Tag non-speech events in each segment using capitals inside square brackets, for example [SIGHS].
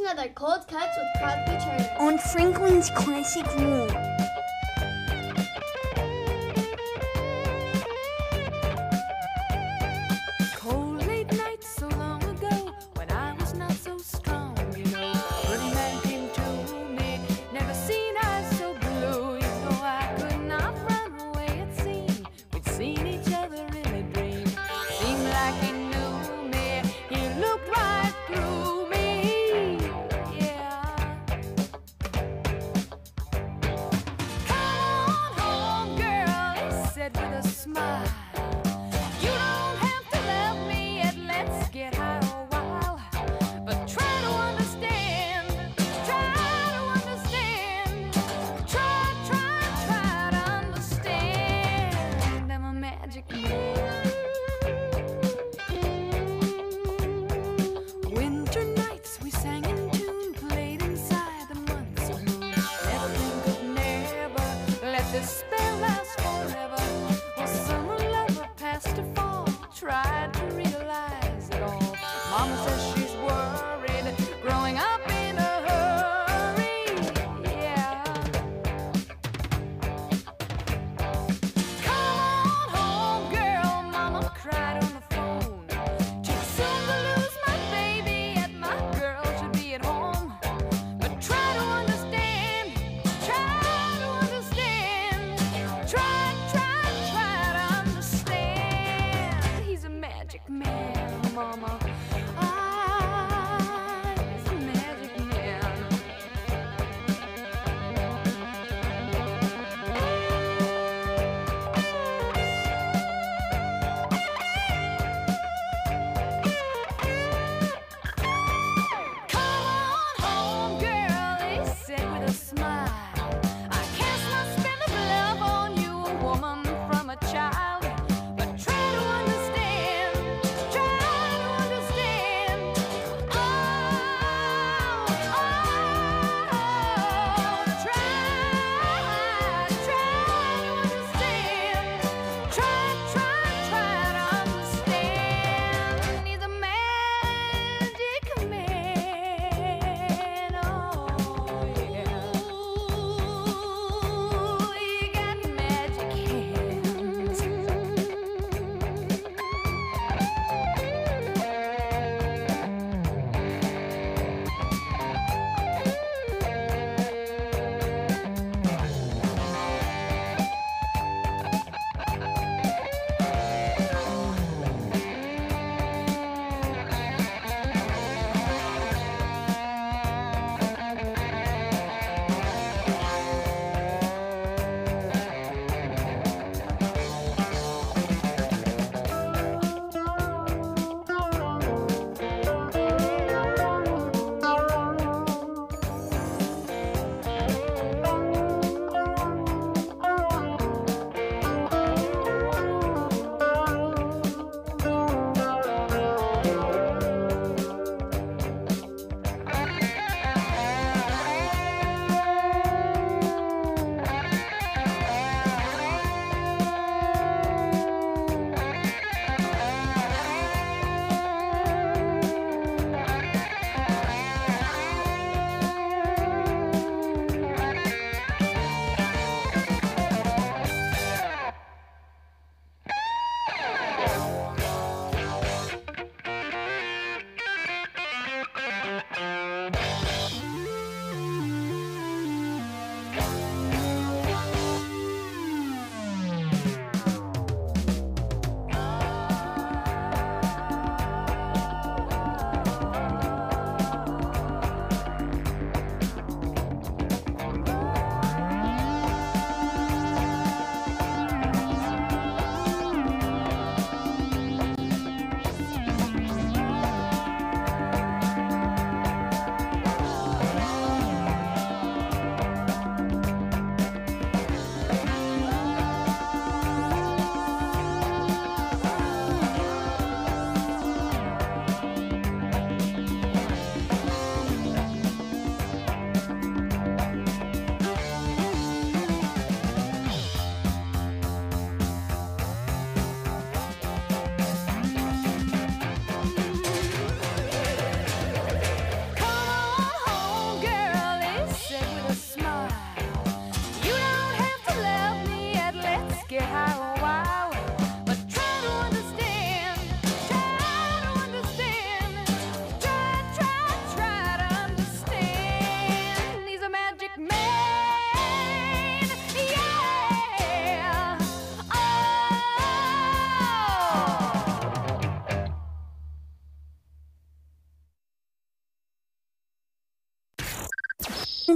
another Cold Cuts with Crosby Turner on Franklin's Classic Rock.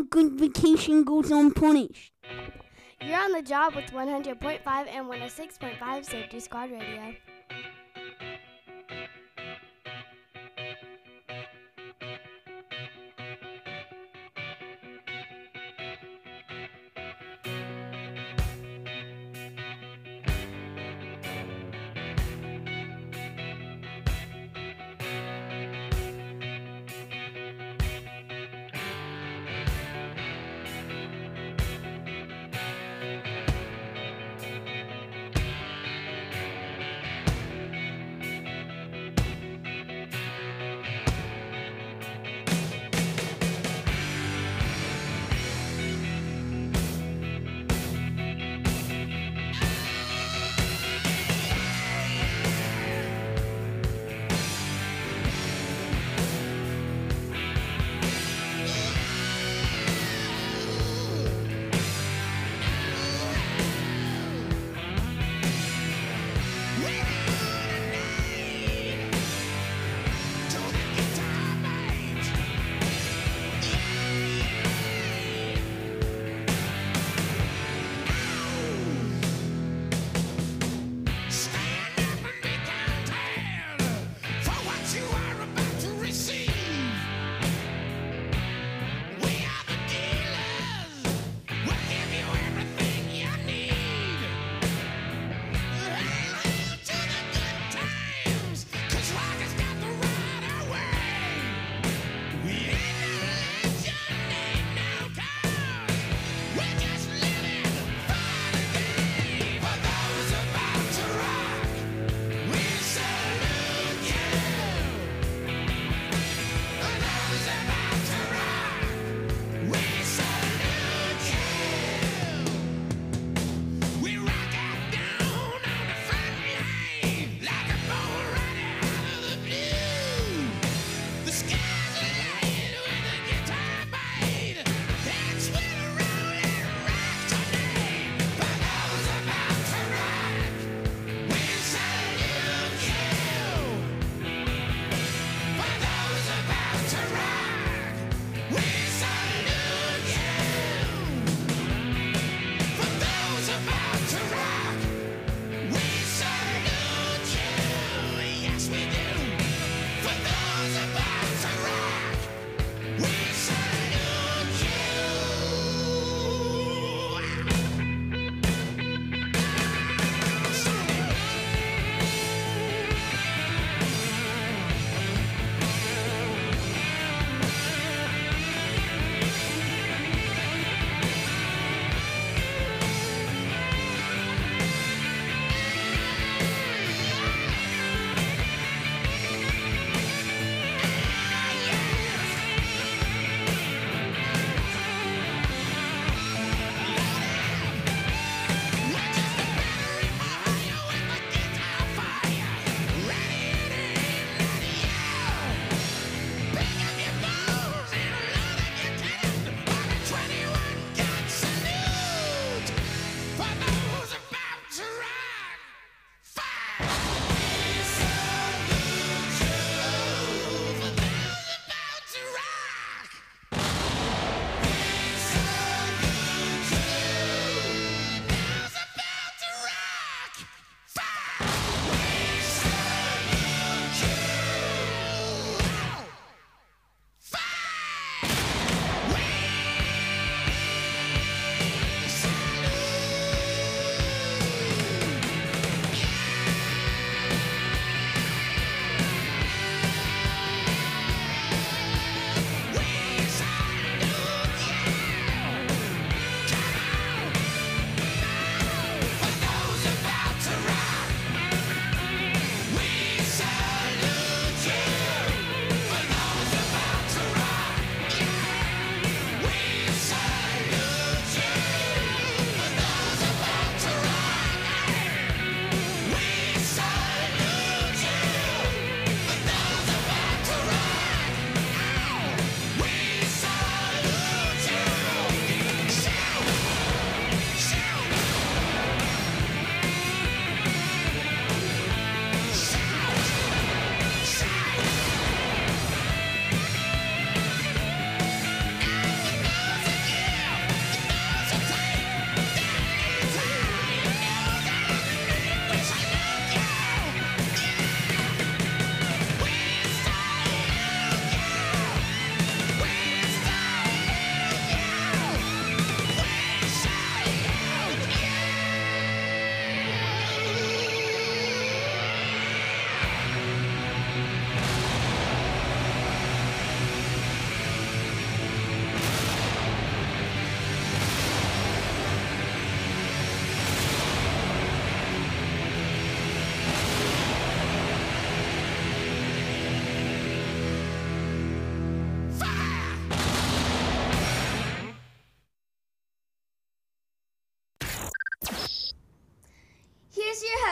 Good vacation goes unpunished. You're on the job with 100.5 and 106.5 Safety Squad Radio.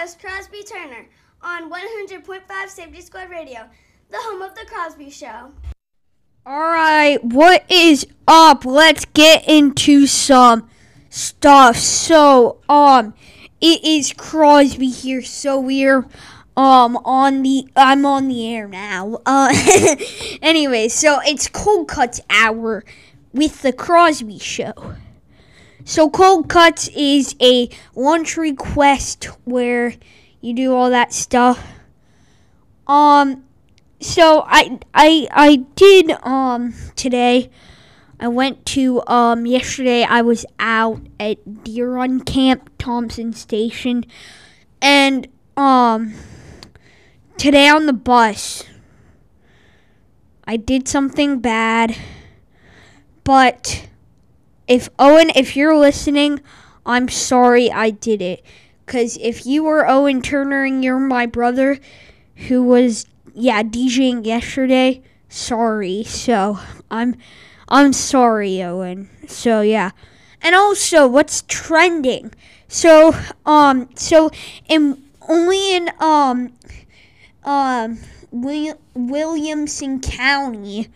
Host, Crosby Turner, on 100.5 Safety Squad Radio, the home of The Crosby Show. Alright, what is up? Let's get into some stuff. So, um, it is Crosby here, so we're um on the I'm on the air now. Uh [LAUGHS] anyway, so it's Cold Cuts Hour with the Crosby Show. So Cold Cuts is a lunch request where you do all that stuff. Um so I I I did um today I went to um yesterday I was out at Deer Run Camp Thompson Station and um today on the bus I did something bad but if Owen if you're listening I'm sorry I did it. Cuz if you were Owen Turner and you're my brother who was yeah DJing yesterday sorry. So I'm I'm sorry Owen. So yeah. And also what's trending? So um so in only in um um William, Williamson County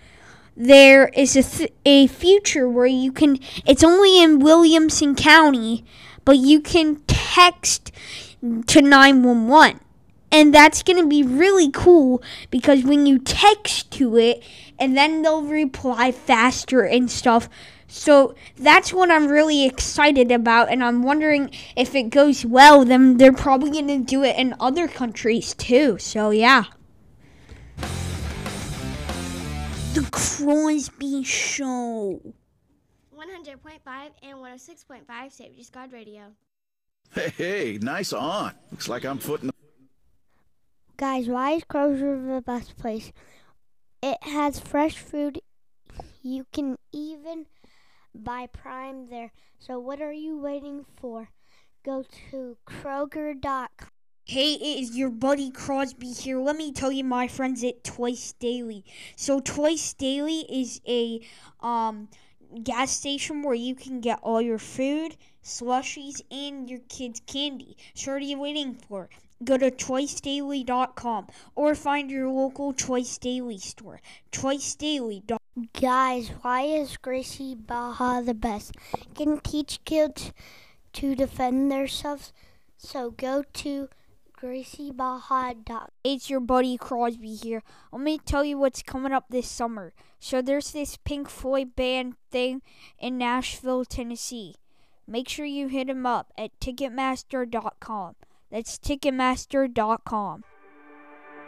there is a th- a feature where you can it's only in Williamson County but you can text to 911 and that's going to be really cool because when you text to it and then they'll reply faster and stuff. So that's what I'm really excited about and I'm wondering if it goes well then they're probably going to do it in other countries too so yeah the Crosby Show. 100.5 and 106.5 Safety Squad Radio. Hey, hey, nice on. Looks like I'm footing the. Guys, why is Kroger the best place? It has fresh food. You can even buy Prime there. So what are you waiting for? Go to Kroger.com. Hey, it is your buddy Crosby here. Let me tell you, my friends at Twice Daily. So Twice Daily is a um gas station where you can get all your food, slushies, and your kids' candy. So what are you waiting for? Go to twicedaily.com or find your local Twice Daily store. Twicedaily.com. Guys, why is Gracie Barra the best? Can teach kids to defend themselves. So go to graciebarra.com. It's your buddy Crosby here. Let me tell you what's coming up this summer. So there's this Pink Floyd band thing in Nashville, Tennessee. Make sure you hit them up at Ticketmaster.com. That's Ticketmaster.com.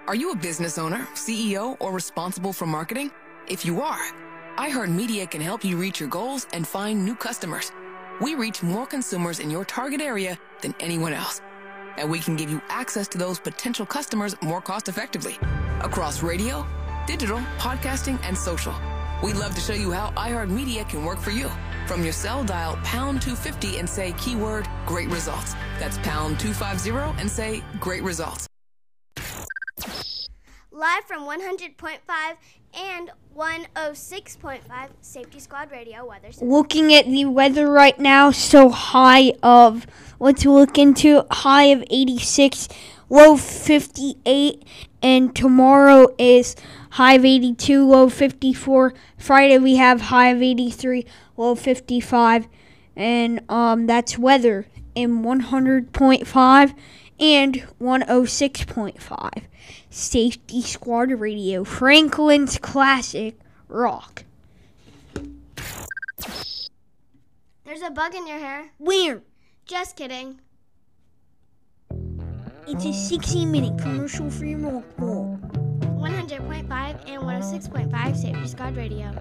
Are you a business owner, CEO, or responsible for marketing? If you are, iHeartMedia can help you reach your goals and find new customers. We reach more consumers in your target area than anyone else. And we can give you access to those potential customers more cost effectively across radio, digital, podcasting, and social. We'd love to show you how iHeartMedia can work for you. From your cell, dial pound 250 and say keyword great results. That's pound 250 and say great results. Live from 100.5 and 106.5 Safety Squad Radio Weather Center. Looking at the weather right now, so high of, let's look into high of 86, low 58, and tomorrow is high of 82, low 54. Friday we have high of 83, low 55, and um, that's weather in 100.5 and 106.5. Safety Squad Radio, Franklin's Classic Rock. There's a bug in your hair. Where? Just kidding. It's a 60 minute commercial free rock ball. 100.5 and 106.5 Safety Squad Radio.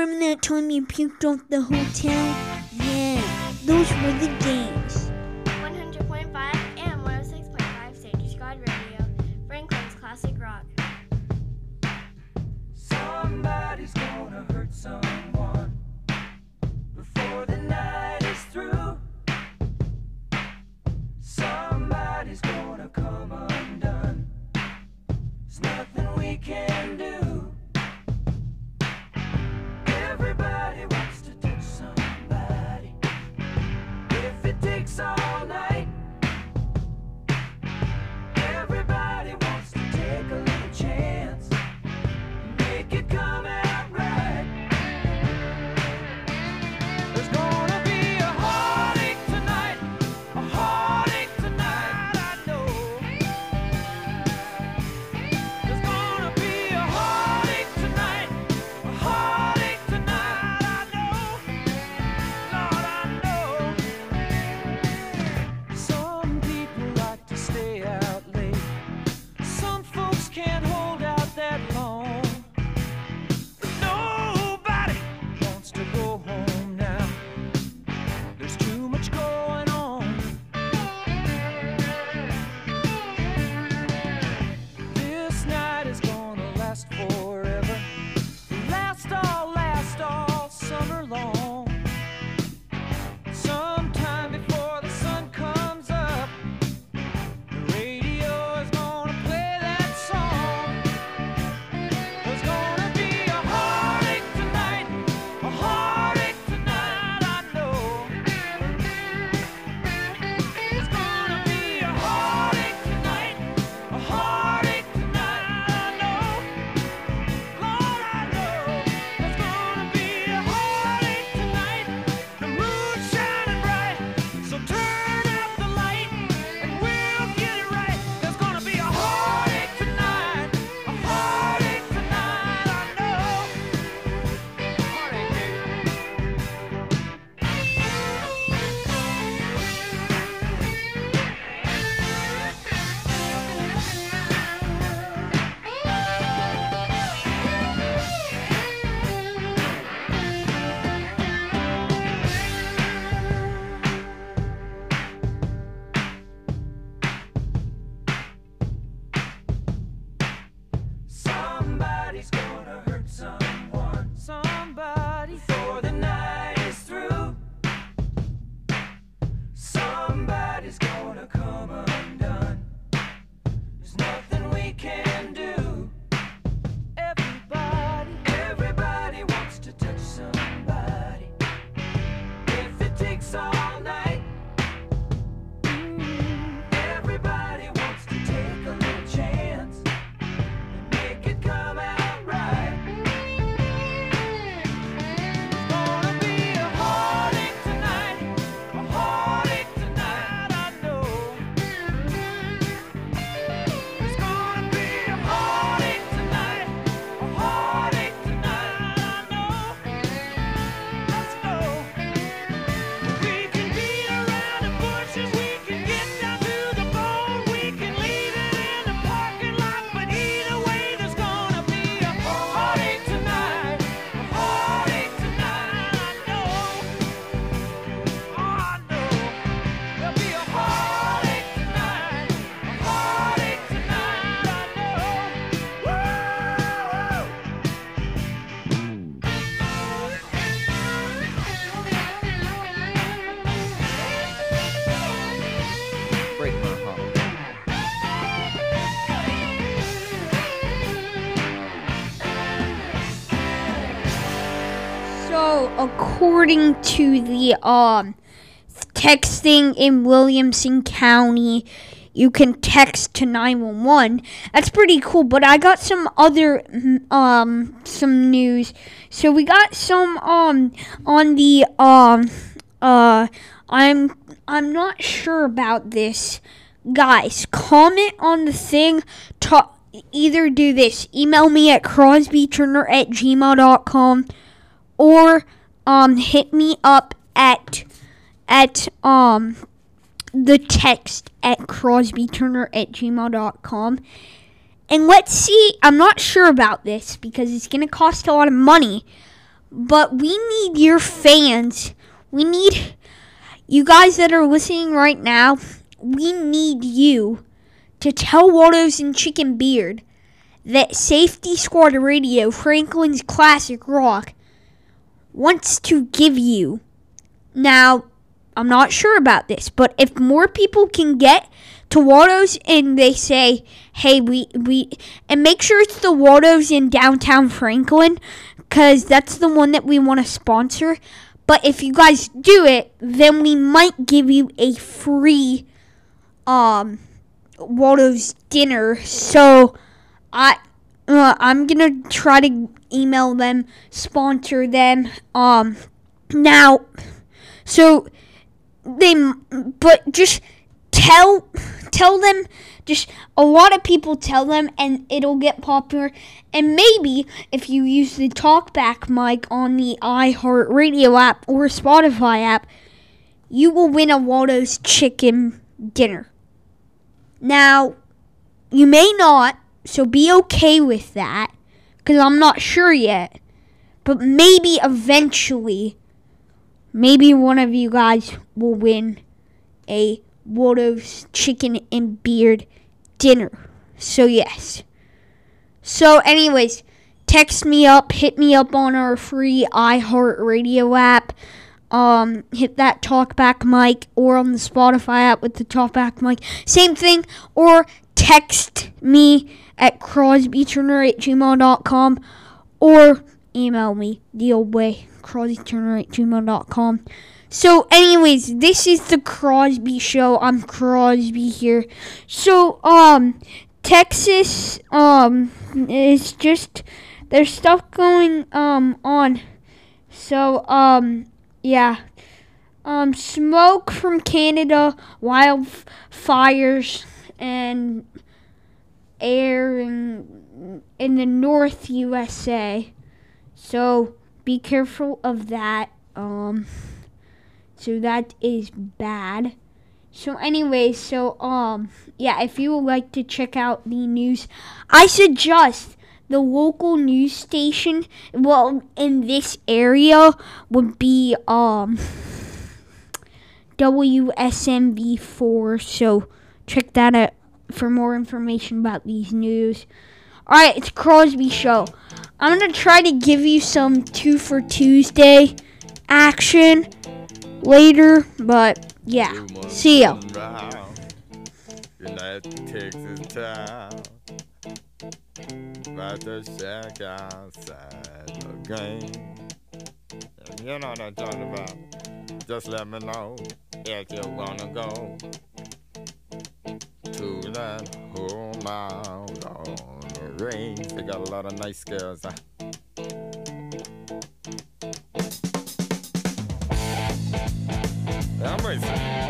remember that time you puked off the hotel? Yeah, those were the days. According to the um texting in Williamson County, you can text to 911. That's pretty cool, but I got some other mm, um some news. So, we got some um on the um uh I'm I'm not sure about this. Guys, comment on the thing. Ta- either do this. Email me at crosbyturner at gmail.com or um hit me up at at um the text at crosbyturner at gmail.com and let's see i'm not sure about this because it's going to cost a lot of money but we need your fans. We need you guys that are listening right now we need you to tell Waldos and Chicken Beard that Safety Squad Radio, Franklin's Classic Rock, wants to give you. Now, I'm not sure about this, but if more people can get to Waldo's and they say, "Hey, we we," and make sure it's the Waldo's in downtown Franklin, because that's the one that we want to sponsor. But if you guys do it, then we might give you a free um Waldo's dinner. So I uh, I'm gonna try to email them, sponsor them. Um now, so they but just tell tell them just a lot of people tell them and it'll get popular and maybe if you use the talkback mic on the iHeartRadio app or Spotify app you will win a Waldo's chicken dinner now you may not so be okay with that because I'm not sure yet but maybe eventually maybe one of you guys will win a Waldo's chicken and beard dinner. So yes. So anyways, text me up, hit me up on our free iHeartRadio app. Um, hit that talkback mic or on the Spotify app with the talkback mic. Same thing. Or text me at crosbyturner at gmail.com or email me the old way, crosbyturner at gmail.com. So, anyways, this is the Crosby Show. I'm Crosby here. So, um, Texas, um, is just there's stuff going um on. So, um, yeah. Um, smoke from Canada, wildfires, and air in, in the North USA. So be careful of that. Um, so that is bad. So anyway, so um yeah, if you would like to check out the news, I suggest the local news station well in this area would be um WSMV4. So check that out for more information about these news. Alright, it's Crosby Show. I'm going to try to give you some two for Tuesday action later, but yeah. See you. You know what I'm talking about. Just let me know if you wanna go to that whole mile on the range. They got a lot of nice girls. Amazing.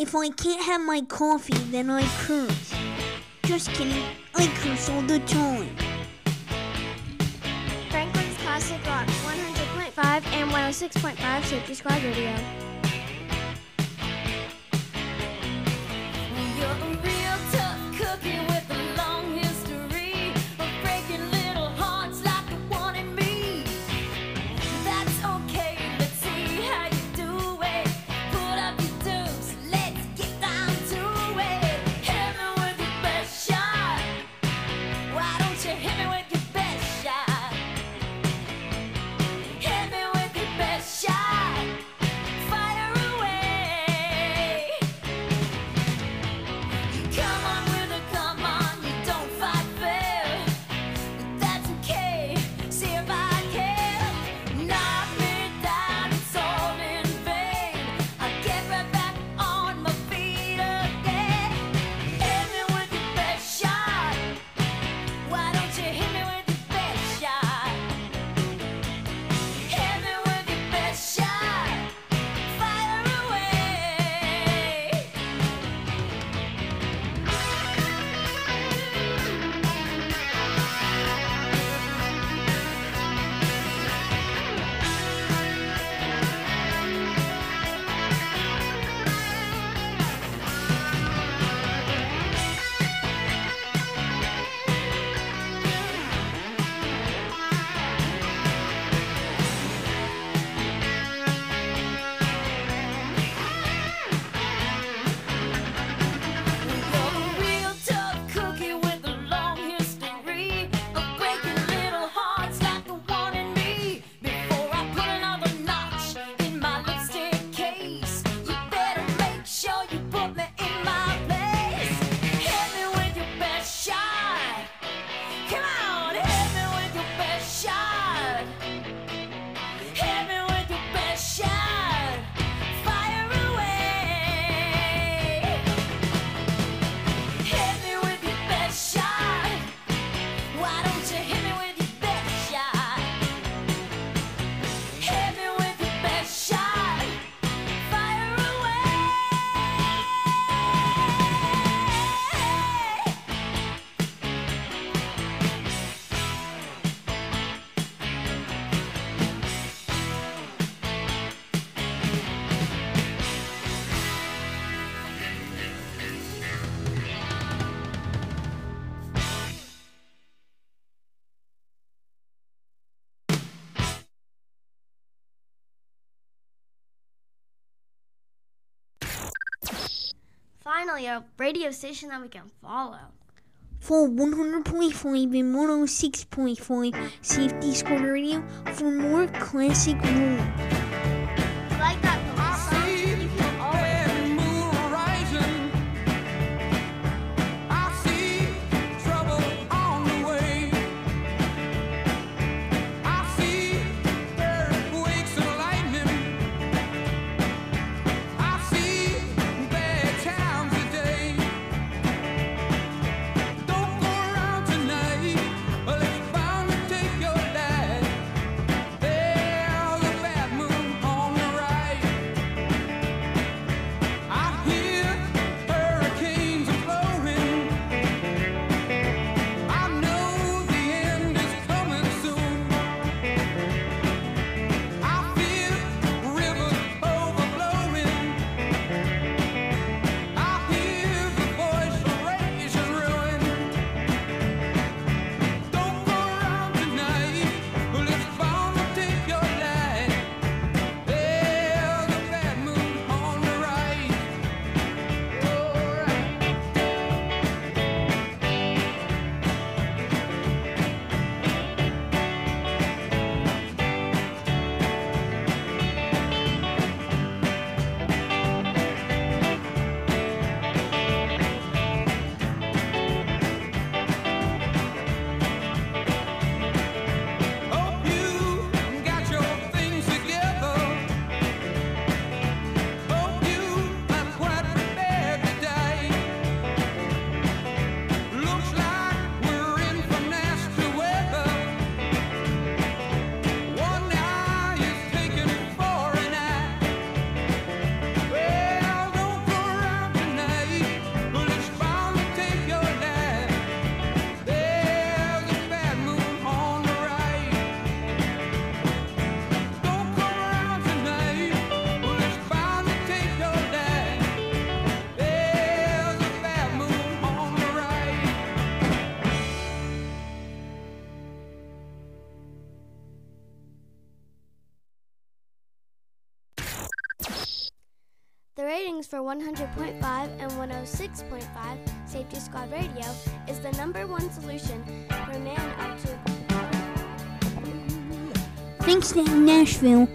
If I can't have my coffee, then I curse. Just kidding, I curse all the time. Franklin's Classic Rock 100.5 and 106.5 Safety Squad Radio. finally a radio station that we can follow. For 100.5 and 106.5 Safety Squad Radio for more classic rules. for 100.5 and 106.5 Safety Squad Radio is the number one solution for man up to. Thanks to Nashville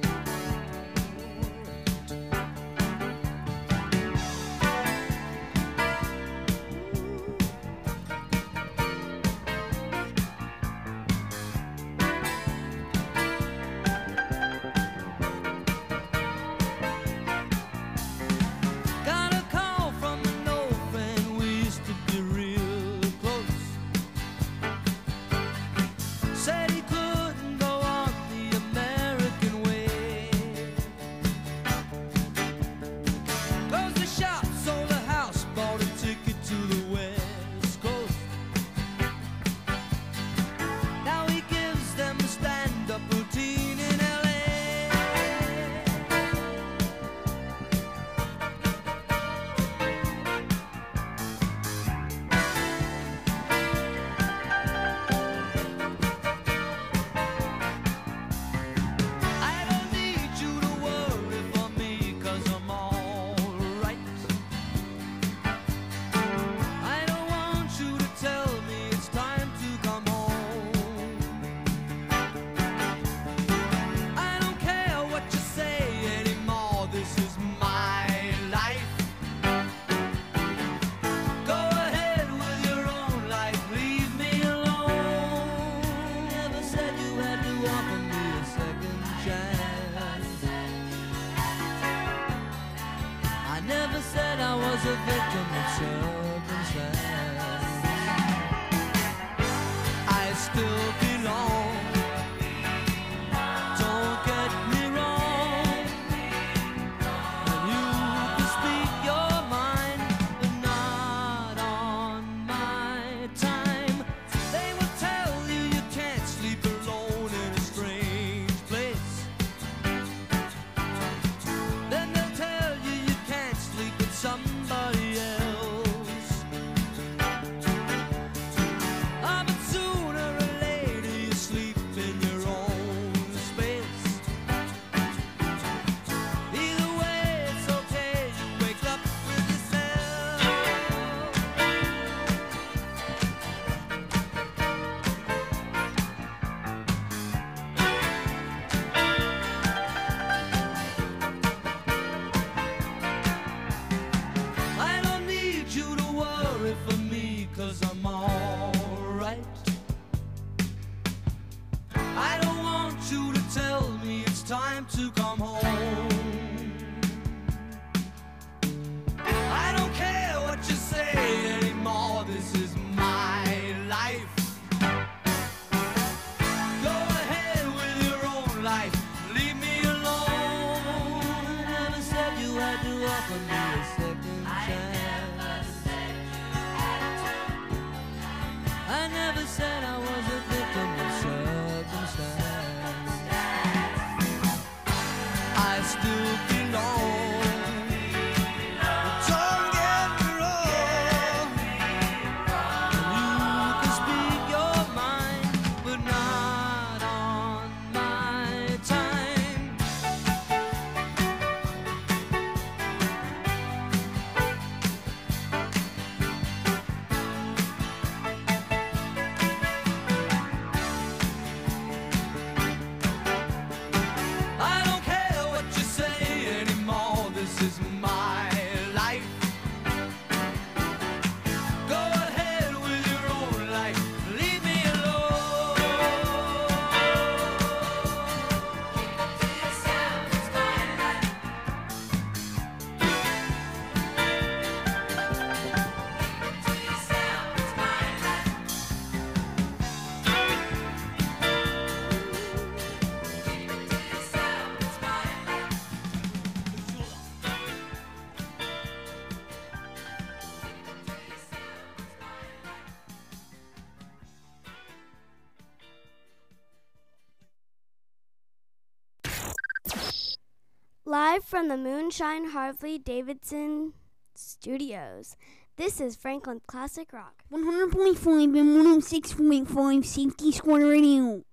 from the Moonshine Harley Davidson Studios. This is Franklin Classic Rock. 100.5 and 106.5 Safety Squad Radio.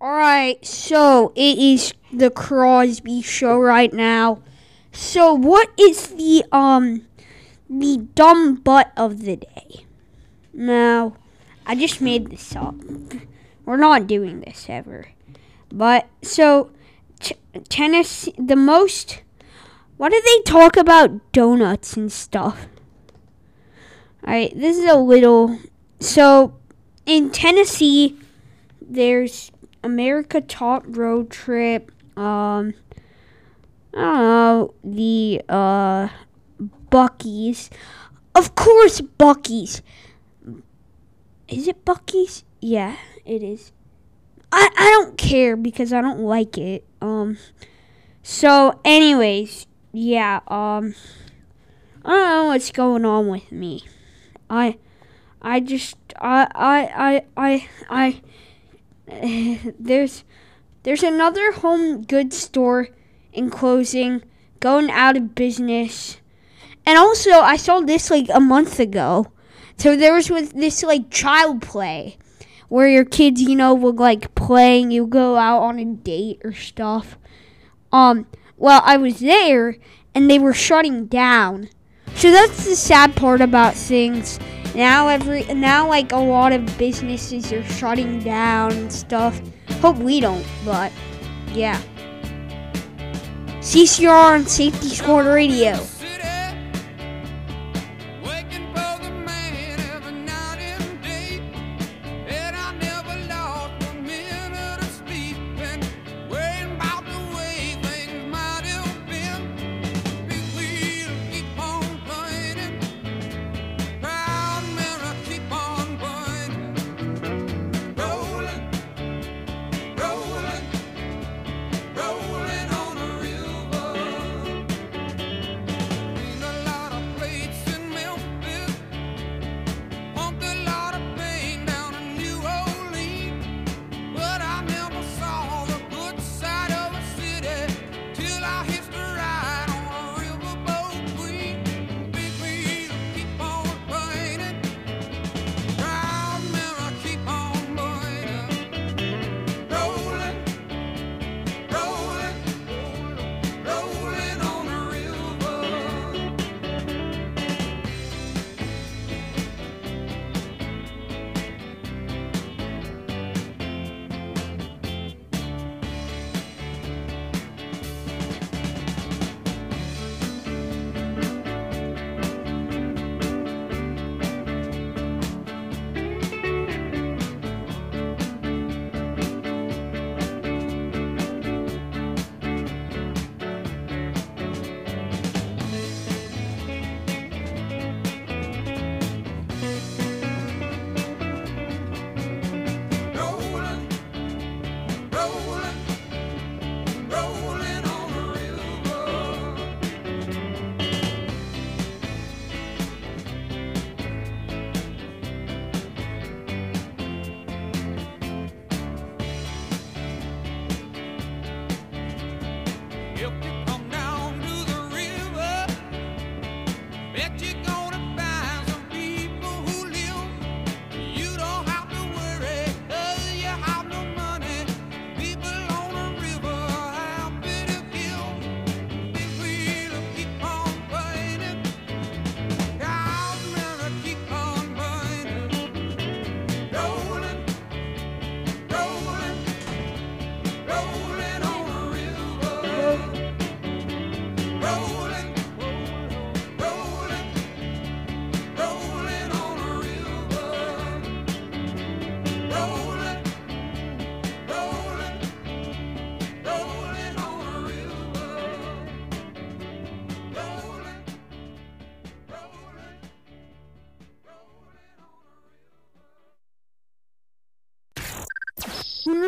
Alright, so it is the Crosby show right now. So what is the um the dumb butt of the day? Now, I just made this up. We're not doing this ever. But so t- Tennessee the most why do they talk about donuts and stuff? Alright, this is a little. So, in Tennessee, there's America Top Road Trip. Um, I don't know the uh Buc-ee's. Of course, Buc-ee's. Is it Buc-ee's? Yeah, it is. I I don't care because I don't like it. Um. So, anyways, yeah. Um. I don't know what's going on with me. I I just I I I I I [SIGHS] there's there's another home goods store in closing, going out of business. And also I saw this like a month ago. So there was with this like child play where your kids, you know, would like play and you go out on a date or stuff. Um well, I was there and they were shutting down. So that's the sad part about things. Now every now like a lot of businesses are shutting down and stuff. Hope we don't, but yeah. CCR on Safety Squad Radio.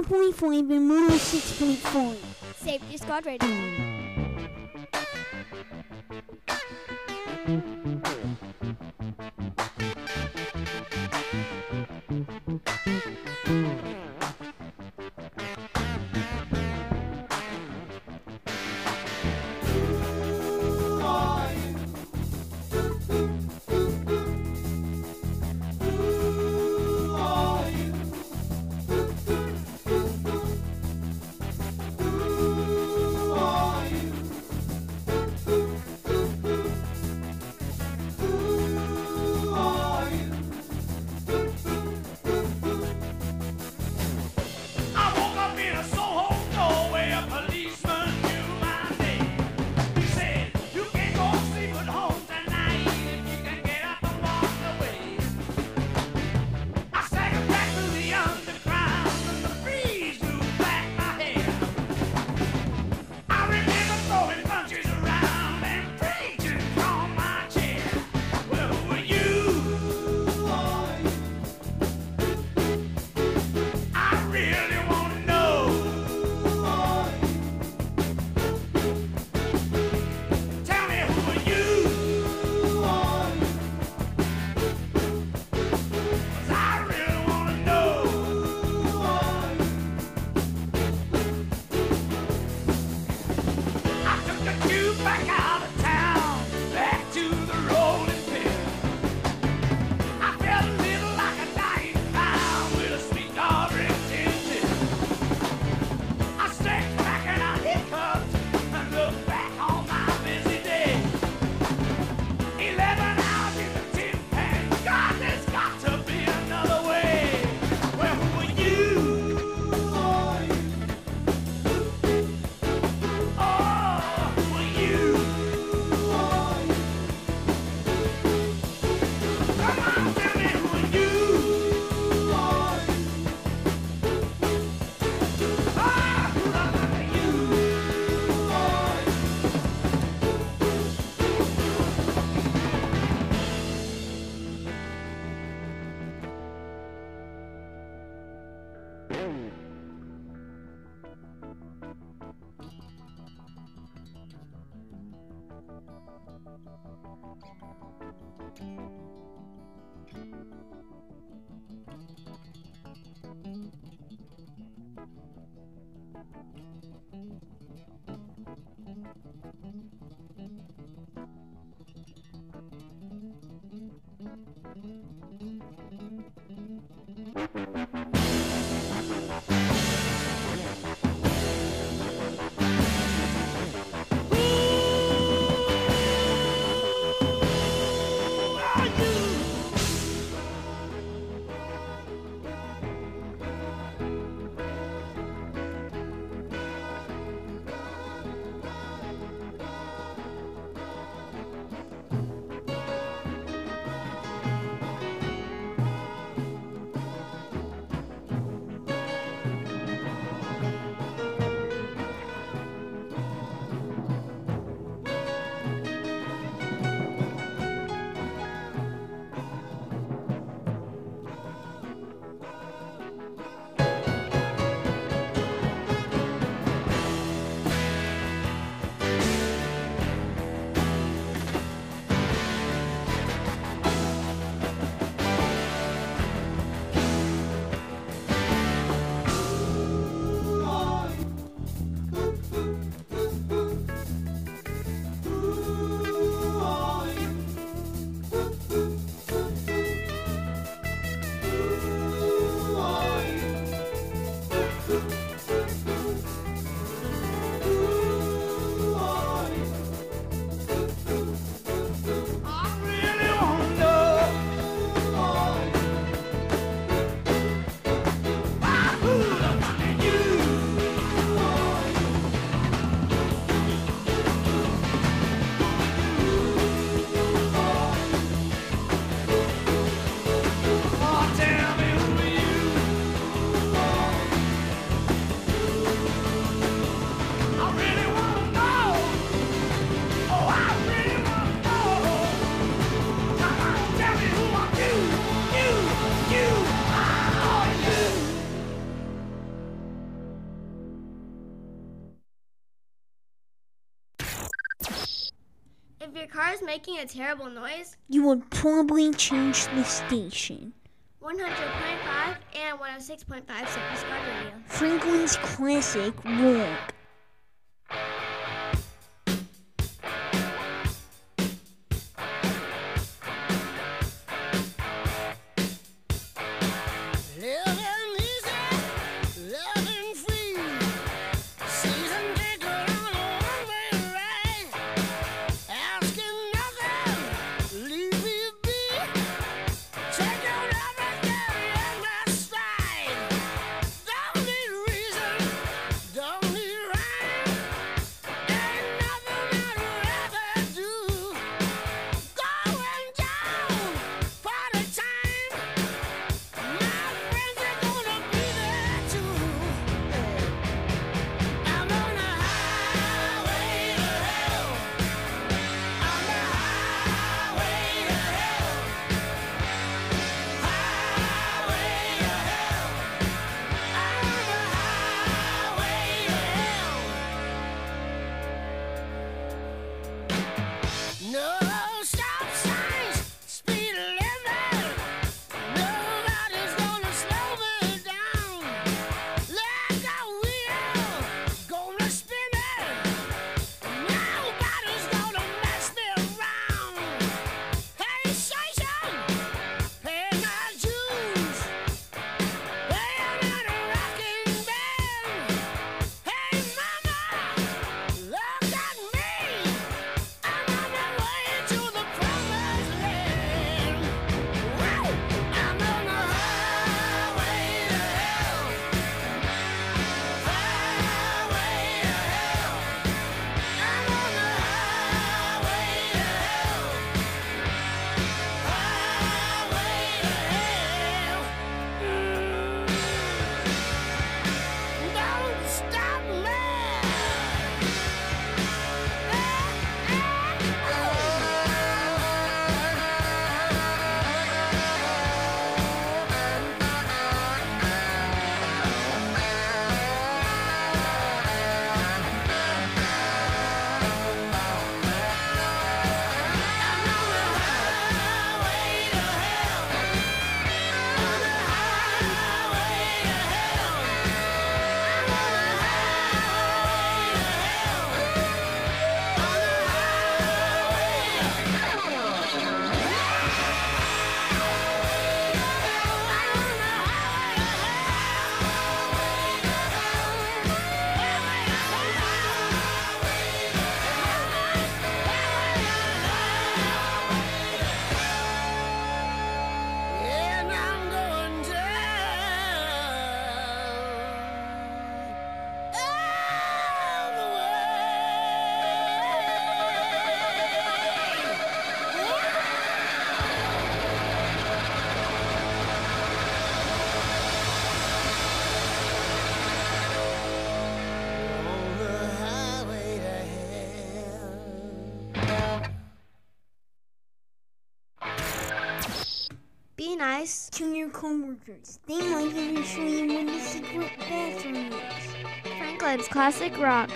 1.5 and 106.4. Safety squad ready. Making a terrible noise, You would probably change the station. 100.5 and 106.5 Super Squad Radio. Franklin's Classic. nice. To your coworkers. They might even show you where the secret bathroom is. Franklin's Classic Rock.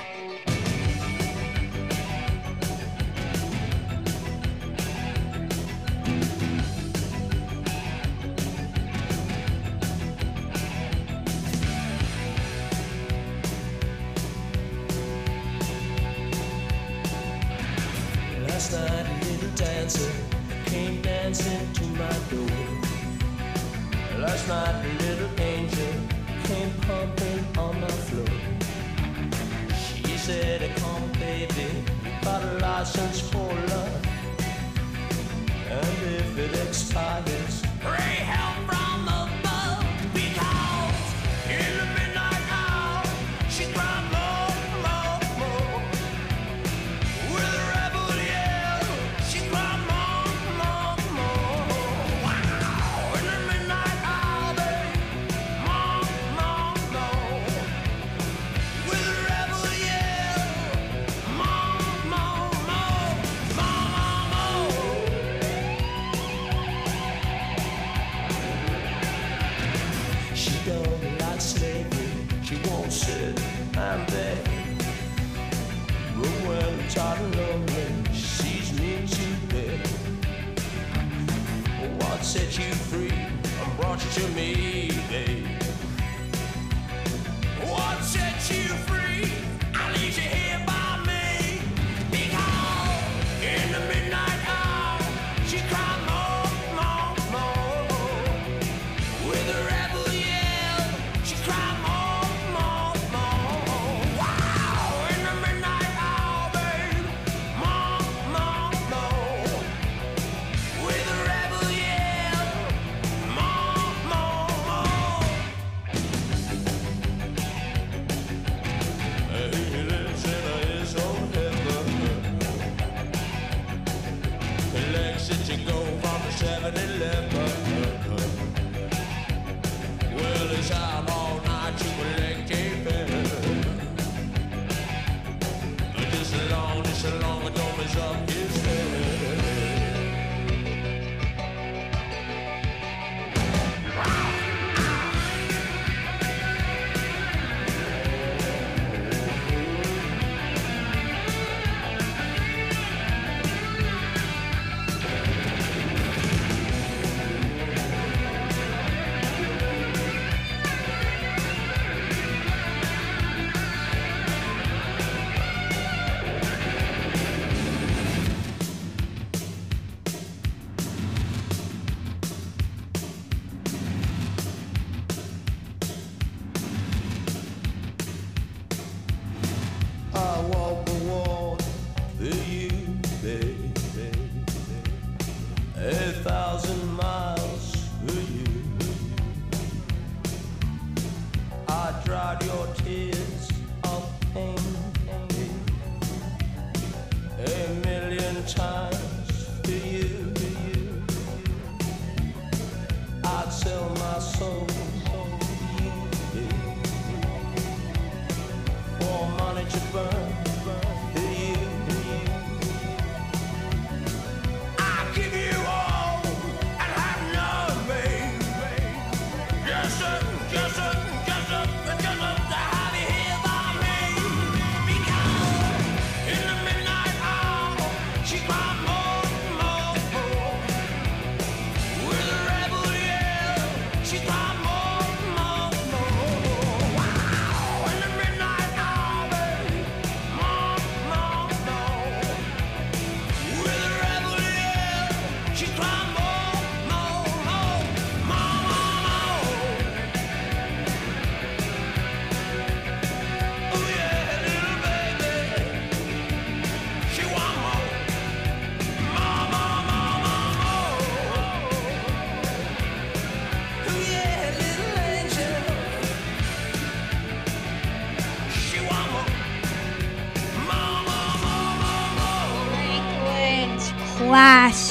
job is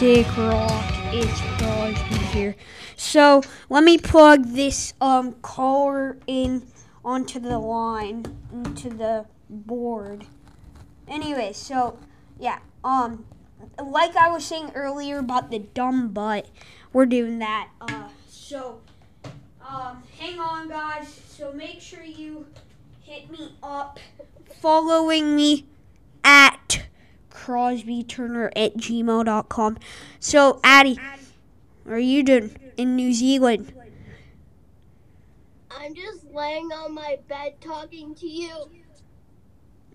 Sick Rock. It's Crosby here. So let me plug this um in onto the line, into the board. Anyway, so yeah, um, like I was saying earlier about the dumb butt, we're doing that. Uh, so um, hang on, guys. So make sure you hit me up, following me at crosbyturner at gmail.com. So, Addie, what are you doing in New Zealand? I'm just laying on my bed talking to you.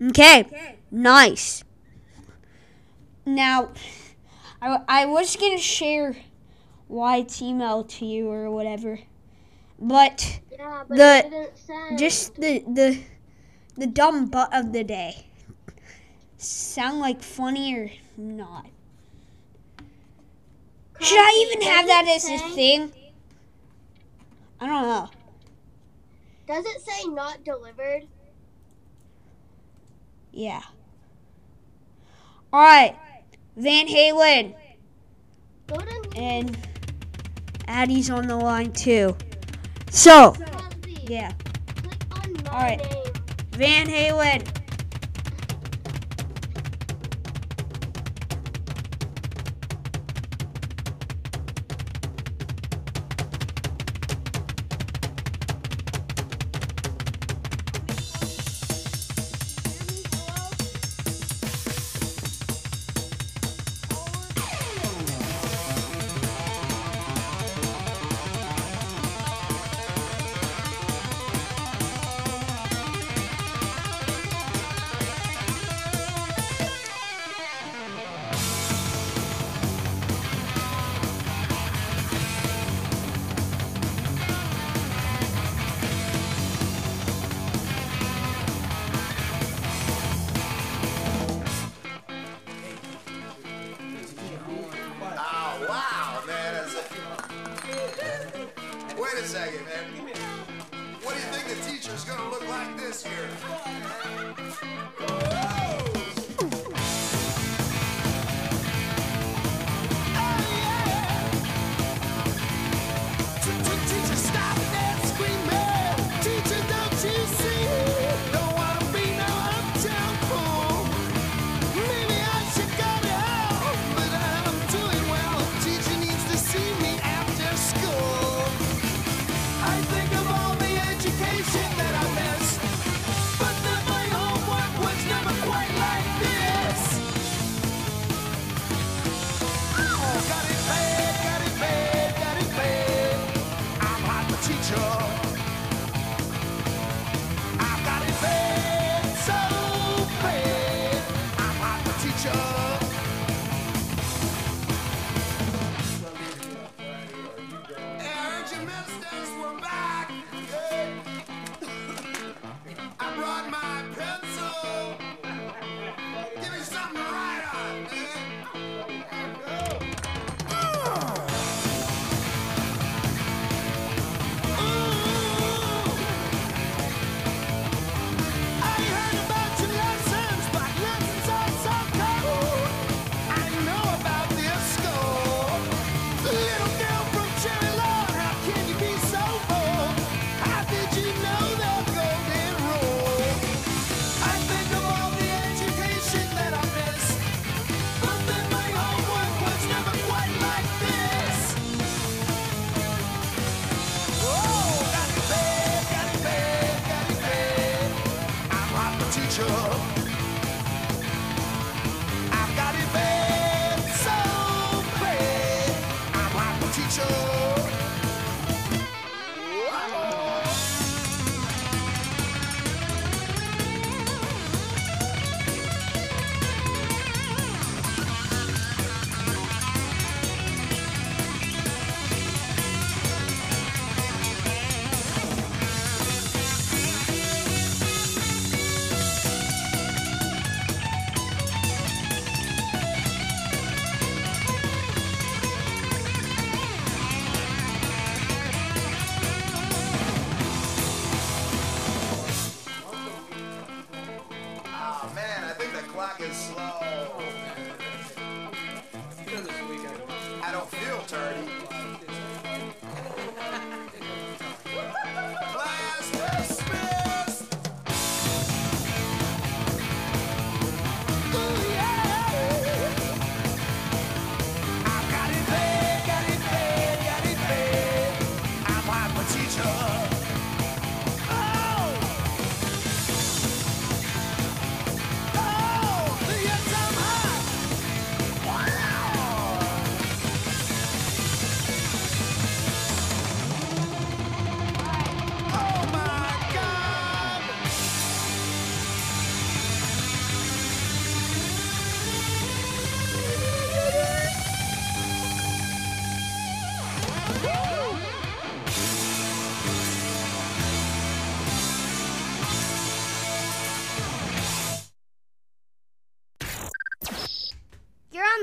Okay, nice. Now, I, I was going to share Wyatt's email to you or whatever, but Yeah, but The- it didn't say. just the the the dumb butt of the day. Sound like funny or not? Should I even have that as a thing? I don't know. Does it say not delivered? Yeah. All right, Van Halen Go to and Addie's on the line too. So yeah, Click on my All right. Van Halen.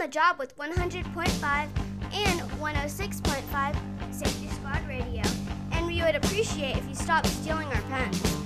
the job with 100.5 and 106.5 Safety Squad Radio, and we would appreciate if you stopped stealing our pens.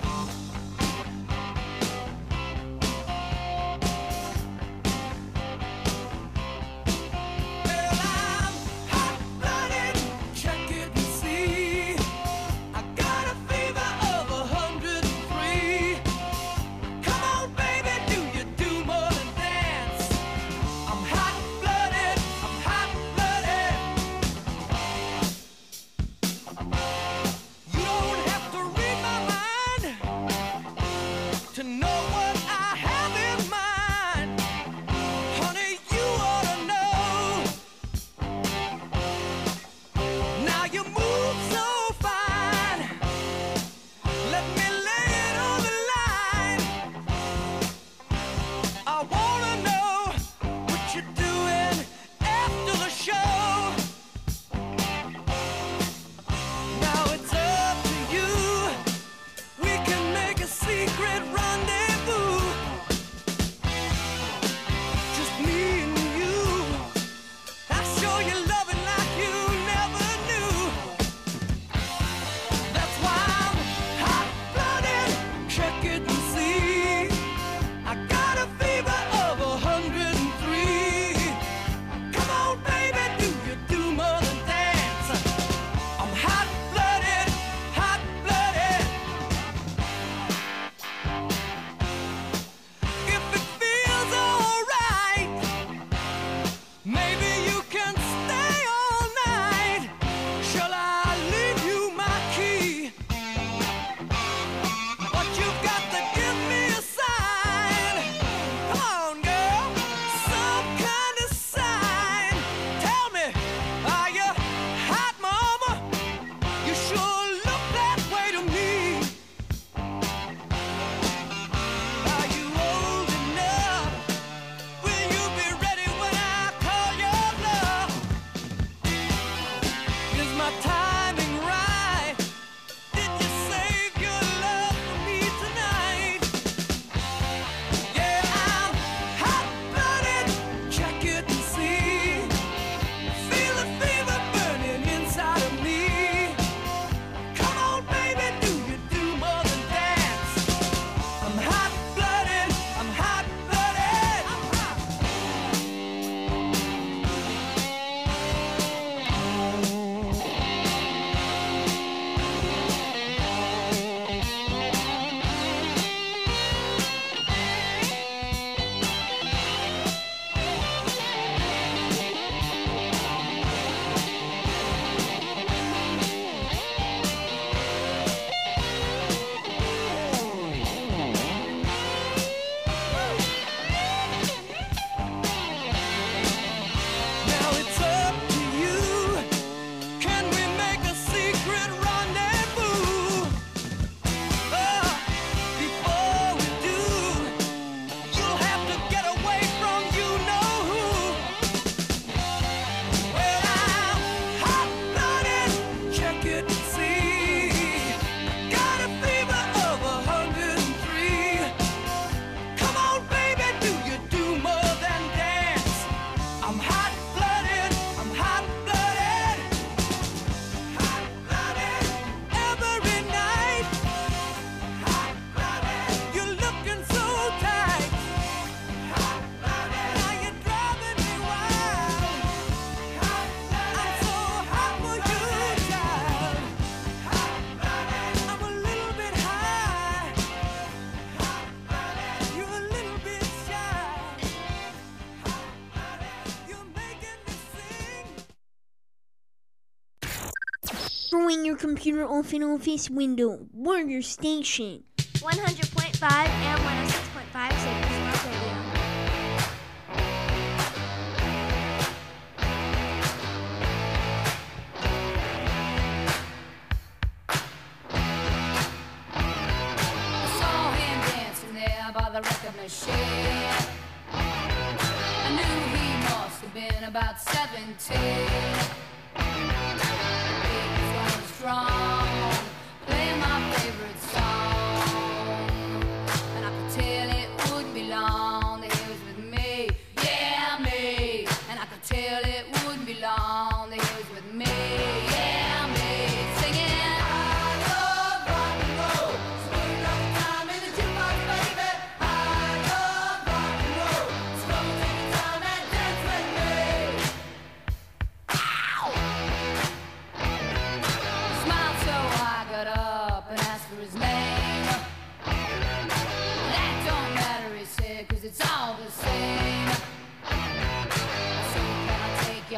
computer off office window. Warrior Station. 100.5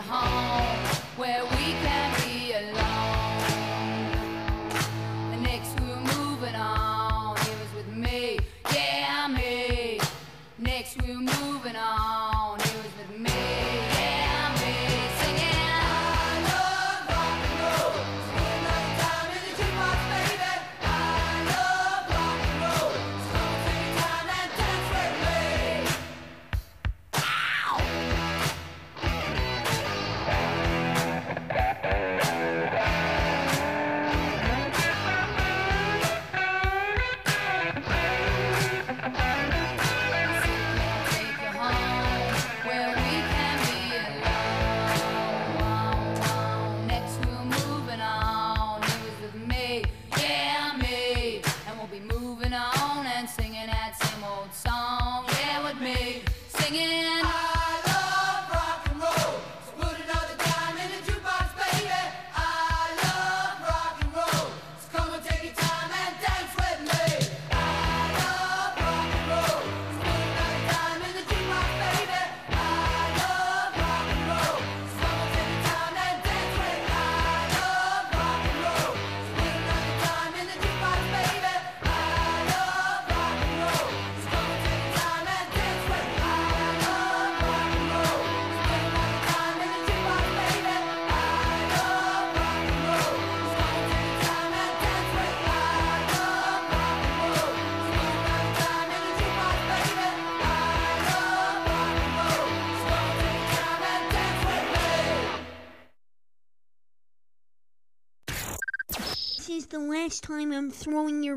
home where we can time I'm throwing your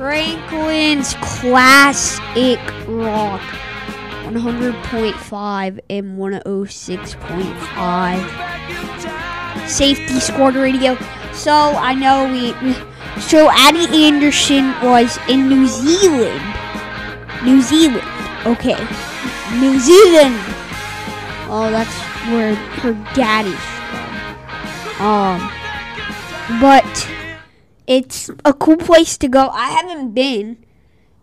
Franklin's classic rock. 100.5 and 106.5 safety squad radio. So i know we, so addie anderson was in new zealand. New zealand. Okay. New zealand. Oh that's where her daddy's from. Um but it's a cool place to go. I haven't been,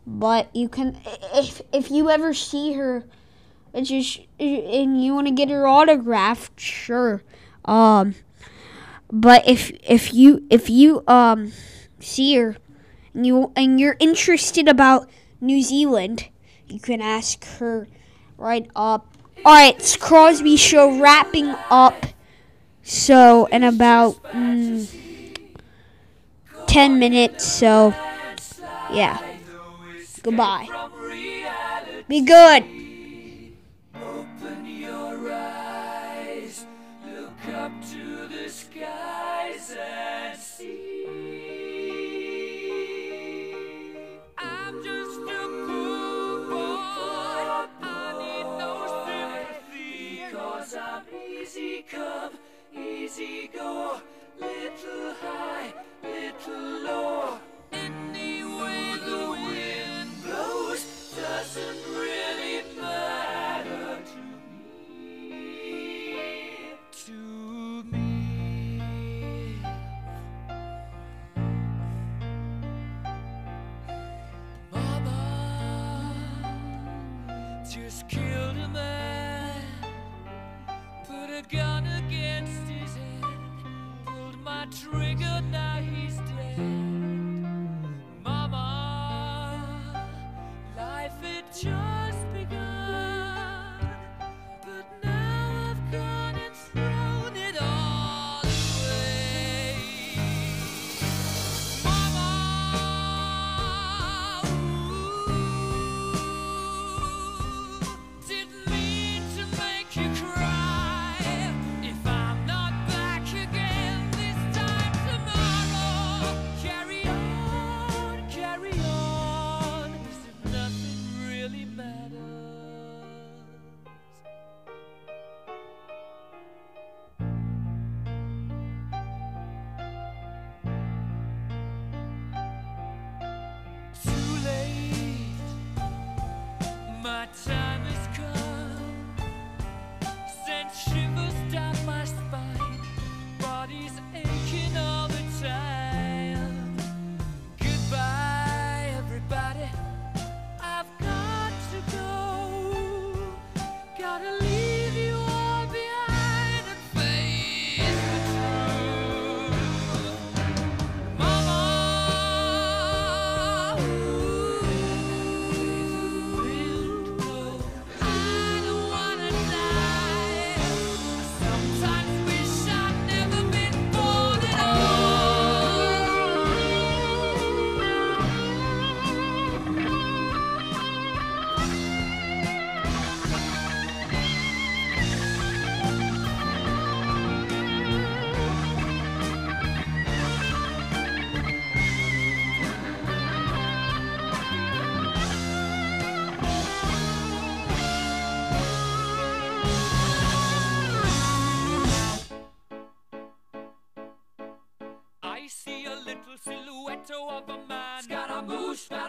but you can if if you ever see her, just and you want to get her autograph, sure. Um, but if if you if you um see her and you and you're interested about New Zealand, you can ask her right up. All right, it's Crosby show wrapping up. So in about. Mm, 10 minutes, so yeah. Goodbye. Be good. Open your eyes, look up to the skies and see. I'm just a poor boy. I need no sympathy. Cause I'm easy come, easy go. Little high, little low. Any way the wind blows doesn't really matter to me. To me. Mama just killed a man, put a gun trigger, now he's dead.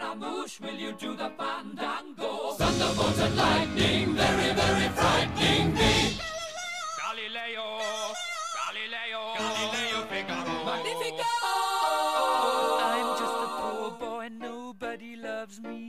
Scaramouche, will you do the fandango? Thunderbolt and lightning, very, very frightening me. Galileo, Galileo, Galileo Figaro. Magnifico! Oh. I'm just a poor boy, nobody loves me.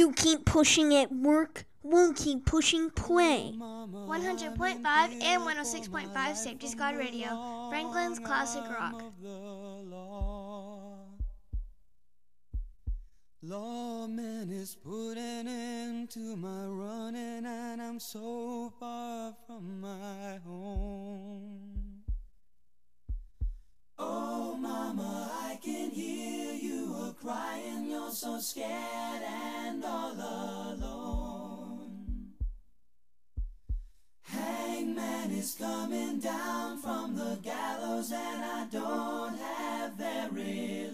You keep pushing at work, we'll keep pushing play. 100.5 and 106.5 Safety Squad Radio, Franklin's Classic Rock. Lawman is putting into my running, and I'm so far from my home. Oh, mama, I can hear you a crying. You're so scared and all alone. Hangman is coming down from the gallows, and I don't have very